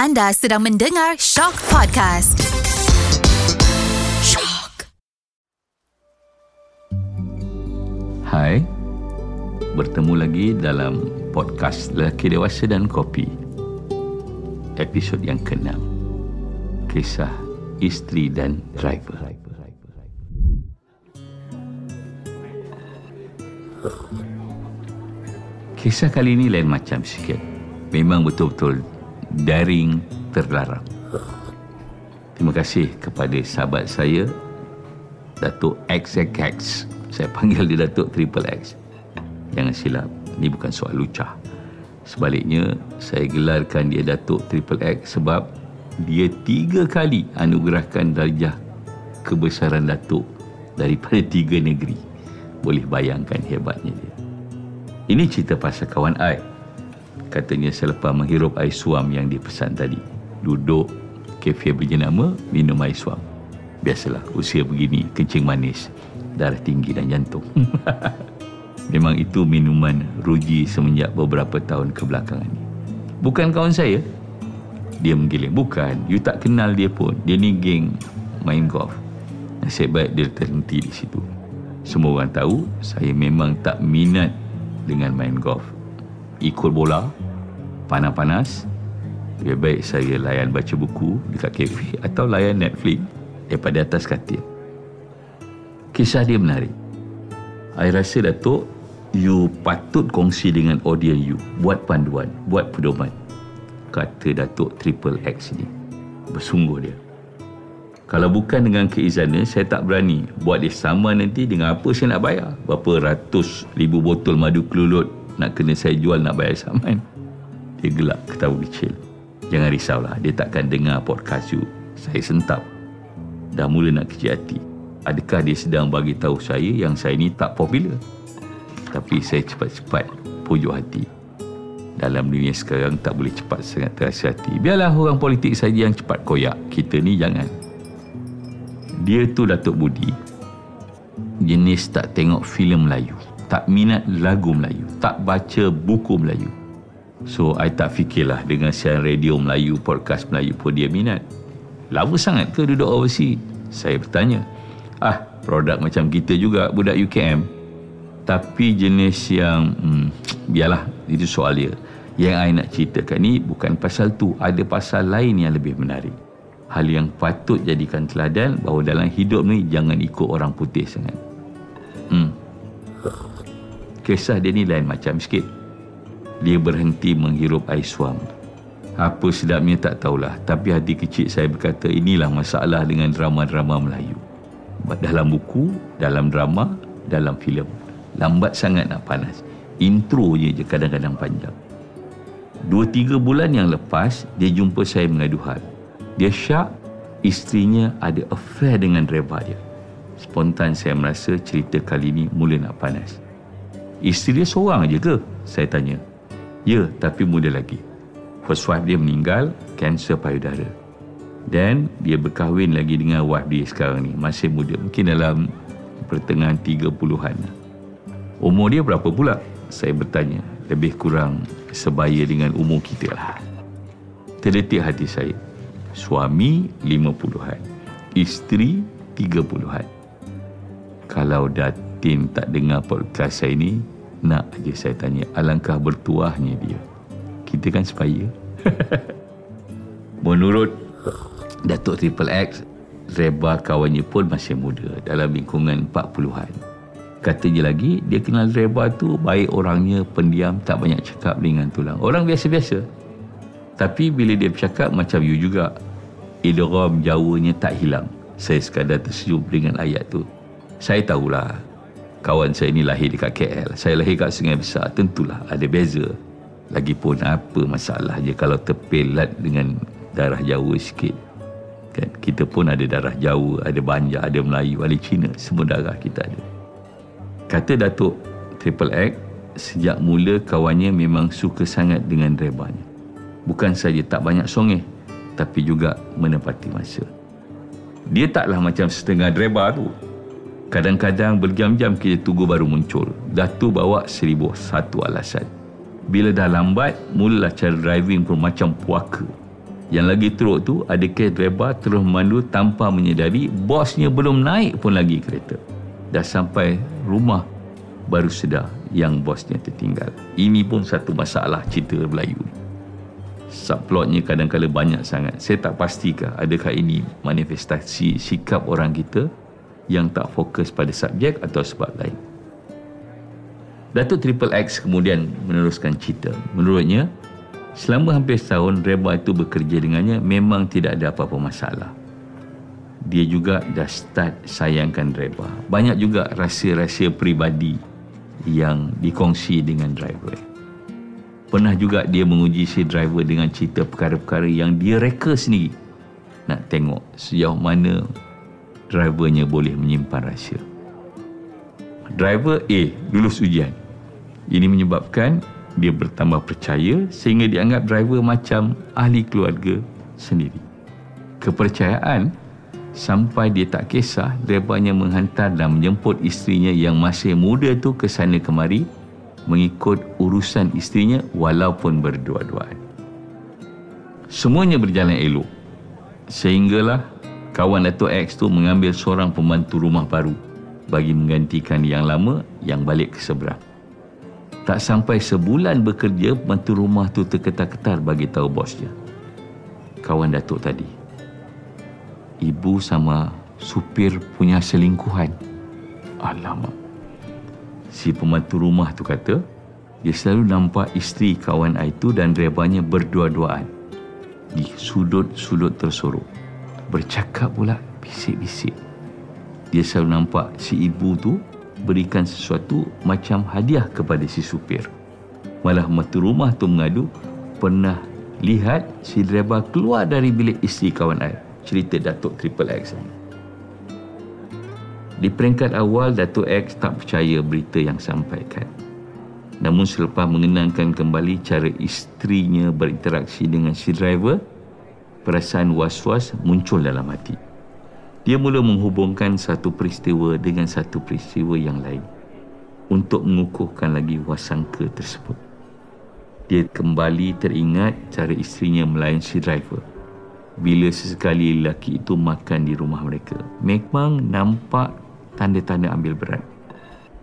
Anda sedang mendengar Shock Podcast. Shock. Hai, bertemu lagi dalam podcast Lelaki Dewasa dan Kopi. Episod yang ke-6. Kisah isteri dan driver. Kisah kali ini lain macam sikit. Memang betul-betul daring terlarang. Terima kasih kepada sahabat saya Datuk XXX. Saya panggil dia Datuk Triple X. Jangan silap, ini bukan soal lucah. Sebaliknya, saya gelarkan dia Datuk Triple X sebab dia tiga kali anugerahkan darjah kebesaran Datuk daripada tiga negeri. Boleh bayangkan hebatnya dia. Ini cerita pasal kawan I katanya selepas menghirup air suam yang dipesan tadi. Duduk kafe berjenama minum air suam. Biasalah usia begini kencing manis, darah tinggi dan jantung. Memang itu minuman ruji semenjak beberapa tahun kebelakangan ini. Bukan kawan saya. Dia menggiling. Bukan. You tak kenal dia pun. Dia ni geng main golf. Nasib baik dia terhenti di situ. Semua orang tahu saya memang tak minat dengan main golf ikut bola panas-panas. Lebih baik saya layan baca buku dekat kafe atau layan Netflix daripada atas katil. Kisah dia menarik. Saya rasa Datuk you patut kongsi dengan audience you. Buat panduan buat pedoman. Kata Datuk Triple X ni. Bersungguh dia. Kalau bukan dengan keizannya, saya tak berani. Buat dia sama nanti dengan apa saya nak bayar. Berapa ratus ribu botol madu kelulut nak kena saya jual nak bayar saman. Dia gelap ketawa kecil. Jangan risaulah, dia takkan dengar podcast you. Saya sentap. Dah mula nak kecil hati. Adakah dia sedang bagi tahu saya yang saya ni tak popular? Tapi saya cepat-cepat pujuk hati. Dalam dunia sekarang tak boleh cepat sangat terasa hati. Biarlah orang politik saja yang cepat koyak. Kita ni jangan. Dia tu Datuk Budi. Jenis tak tengok filem Melayu tak minat lagu Melayu, tak baca buku Melayu. So, I tak fikirlah dengan siaran radio Melayu, podcast Melayu pun dia minat. Lama sangat ke duduk overseas? Saya bertanya. Ah, produk macam kita juga, budak UKM. Tapi jenis yang, hmm, biarlah, itu soal dia. Yang I nak ceritakan ni bukan pasal tu, ada pasal lain yang lebih menarik. Hal yang patut jadikan teladan bahawa dalam hidup ni jangan ikut orang putih sangat. Hmm, Kisah dia ni lain macam sikit. Dia berhenti menghirup air suam. Apa sedapnya tak tahulah. Tapi hati kecil saya berkata inilah masalah dengan drama-drama Melayu. Dalam buku, dalam drama, dalam filem. Lambat sangat nak panas. Intro je je kadang-kadang panjang. Dua tiga bulan yang lepas, dia jumpa saya mengadu hal. Dia syak, isterinya ada affair dengan reba dia. Spontan saya merasa cerita kali ini mula nak panas. Isteri dia seorang aja ke? Saya tanya. Ya, tapi muda lagi. First wife dia meninggal, kanser payudara. Dan dia berkahwin lagi dengan wife dia sekarang ni. Masih muda. Mungkin dalam pertengahan 30-an. Umur dia berapa pula? Saya bertanya. Lebih kurang sebaya dengan umur kita lah. Terdetik hati saya. Suami 50-an. Isteri 30-an. Kalau dah Tin tak dengar podcast saya ni Nak aja saya tanya Alangkah bertuahnya dia. Kita kan supaya Menurut Datuk Triple X Reba kawannya pun masih muda Dalam lingkungan 40-an Kata je lagi Dia kenal Reba tu Baik orangnya Pendiam Tak banyak cakap dengan tulang. Orang biasa-biasa. Tapi bila dia bercakap Macam you juga. Idrom Jawanya tak hilang. Saya sekadar tersenyum dengan ayat tu Saya tahulah kawan saya ni lahir dekat KL saya lahir kat Sungai Besar. Tentulah ada beza. Lagipun apa masalah je kalau terpelat dengan darah Jawa sikit. Kan? Kita pun ada darah Jawa ada Banjar ada Melayu ada Cina. Semua darah kita ada. Kata Datuk Triple X sejak mula kawannya memang suka sangat dengan rebanya bukan saja tak banyak songeh tapi juga menepati masa. Dia taklah macam setengah dreba tu Kadang-kadang berjam-jam kita tunggu baru muncul. Datu bawa seribu satu alasan. Bila dah lambat, mulalah cara driving pun macam puaka. Yang lagi teruk tu ada kes driver terus memandu tanpa menyedari bosnya belum naik pun lagi kereta. Dah sampai rumah baru sedar yang bosnya tertinggal. Ini pun satu masalah cerita Melayu. Subplotnya kadang-kadang banyak sangat. Saya tak pastikah adakah ini manifestasi sikap orang kita yang tak fokus pada subjek atau sebab lain. Datuk Triple X kemudian meneruskan cerita. Menurutnya, selama hampir setahun Reba itu bekerja dengannya memang tidak ada apa-apa masalah. Dia juga dah start sayangkan Reba. Banyak juga rahsia-rahsia peribadi yang dikongsi dengan driver. Pernah juga dia menguji si driver dengan cerita perkara-perkara yang dia reka sendiri. Nak tengok sejauh mana drivernya boleh menyimpan rahsia. Driver A lulus ujian. Ini menyebabkan dia bertambah percaya sehingga dianggap driver macam ahli keluarga sendiri. Kepercayaan sampai dia tak kisah drivernya menghantar dan menjemput isterinya yang masih muda tu ke sana kemari mengikut urusan isterinya walaupun berdua-duaan. Semuanya berjalan elok. Sehinggalah kawan Dato' X tu mengambil seorang pembantu rumah baru bagi menggantikan yang lama yang balik ke seberang. Tak sampai sebulan bekerja, pembantu rumah tu terketar-ketar bagi tahu bosnya. Kawan Datuk tadi. Ibu sama supir punya selingkuhan. Alamak. Si pembantu rumah tu kata, dia selalu nampak isteri kawan itu dan drivernya berdua-duaan. Di sudut-sudut tersorok. Bercakap pula bisik-bisik dia selalu nampak si ibu tu berikan sesuatu macam hadiah kepada si supir. Malah mertua rumah tu mengadu pernah lihat si driver keluar dari bilik isteri kawan saya. Cerita Datuk Triple X. Di peringkat awal, Datuk X tak percaya berita yang sampaikan. Namun selepas mengenangkan kembali cara isterinya berinteraksi dengan si driver, perasaan was-was muncul dalam hati. Dia mula menghubungkan satu peristiwa dengan satu peristiwa yang lain untuk mengukuhkan lagi wasangka tersebut. Dia kembali teringat cara isterinya melayan si driver bila sesekali lelaki itu makan di rumah mereka. Memang nampak tanda-tanda ambil berat.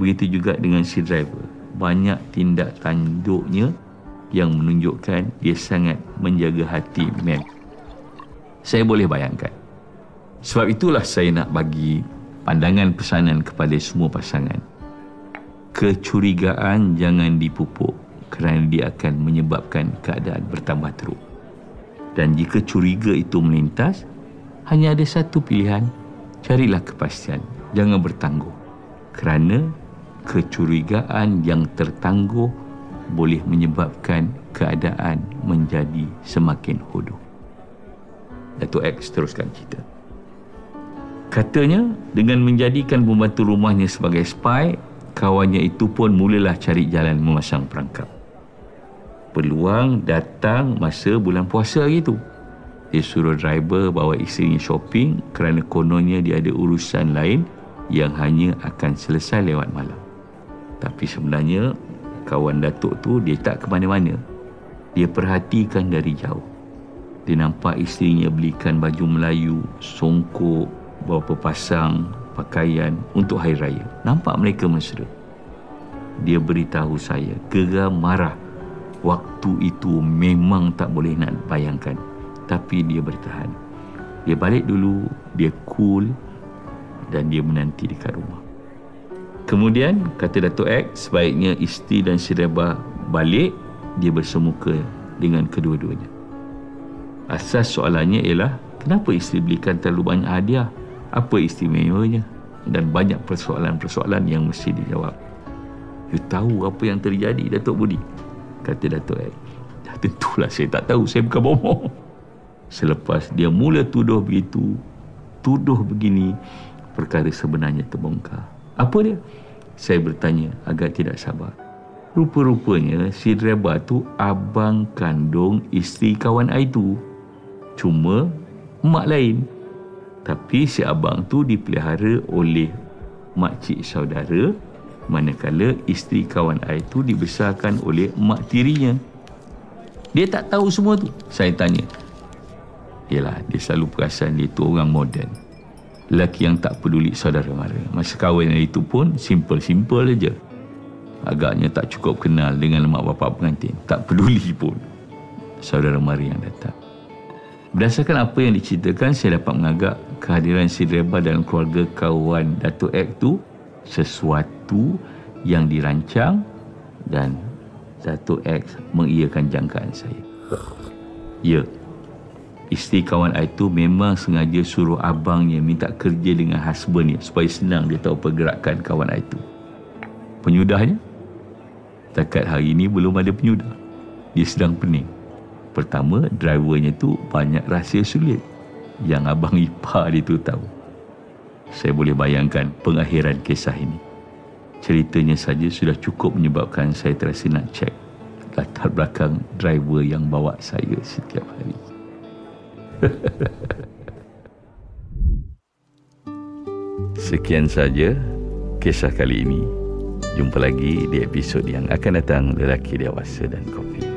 Begitu juga dengan si driver. Banyak tindak tanduknya yang menunjukkan dia sangat menjaga hati Meg. Saya boleh bayangkan sebab itulah saya nak bagi pandangan pesanan kepada semua pasangan. Kecurigaan jangan dipupuk kerana dia akan menyebabkan keadaan bertambah teruk. Dan jika curiga itu melintas, hanya ada satu pilihan, carilah kepastian. Jangan bertangguh. Kerana kecurigaan yang tertangguh boleh menyebabkan keadaan menjadi semakin hodoh. Datuk X teruskan cerita. Katanya dengan menjadikan pembantu rumahnya sebagai spy, kawannya itu pun mulalah cari jalan memasang perangkap. Peluang datang masa bulan puasa itu. Dia suruh driver bawa isterinya shopping kerana kononnya dia ada urusan lain yang hanya akan selesai lewat malam. Tapi sebenarnya kawan Datuk tu dia tak ke mana-mana. Dia perhatikan dari jauh. Dia nampak isterinya belikan baju Melayu, songkok, beberapa pasang pakaian untuk hari raya. Nampak mereka mesra. Dia beritahu saya, geram marah. Waktu itu memang tak boleh nak bayangkan. Tapi dia bertahan. Dia balik dulu, dia cool dan dia menanti dekat rumah. Kemudian, kata Datuk X, sebaiknya isteri dan Sireba balik, dia bersemuka dengan kedua-duanya. Asas soalannya ialah, kenapa isteri belikan terlalu banyak hadiah? apa istimewanya dan banyak persoalan-persoalan yang mesti dijawab. You tahu apa yang terjadi Datuk Budi? Kata Datuk Ed. Dah tentulah saya tak tahu. Saya bukan bohong. Selepas dia mula tuduh begitu, tuduh begini, perkara sebenarnya terbongkar. Apa dia? Saya bertanya agar tidak sabar. Rupa-rupanya si Reba tu abang kandung isteri kawan itu. Cuma mak lain. Tapi si abang tu dipelihara oleh makcik saudara manakala isteri kawan saya tu dibesarkan oleh mak tirinya. Dia tak tahu semua tu. Saya tanya. Yelah, dia selalu perasan dia tu orang moden. Lelaki yang tak peduli saudara mara. Masa kahwin itu pun simple-simple aja. Agaknya tak cukup kenal dengan lemak bapa pengantin. Tak peduli pun saudara mara yang datang. Berdasarkan apa yang diceritakan, saya dapat mengagak kehadiran si Reba dalam keluarga kawan Dato' Ek tu sesuatu yang dirancang dan Dato' X mengiyakan jangkaan saya. Ya, isteri kawan saya tu memang sengaja suruh abangnya minta kerja dengan husbandnya supaya senang dia tahu pergerakan kawan saya tu. Penyudahnya, takat hari ini belum ada penyudah. Dia sedang pening. Pertama, drivernya tu banyak rahsia sulit yang abang ipar dia tu tahu. Saya boleh bayangkan pengakhiran kisah ini. Ceritanya saja sudah cukup menyebabkan saya terasa nak cek latar belakang driver yang bawa saya setiap hari. Sekian saja kisah kali ini. Jumpa lagi di episod yang akan datang Lelaki Dewasa dan Kopi.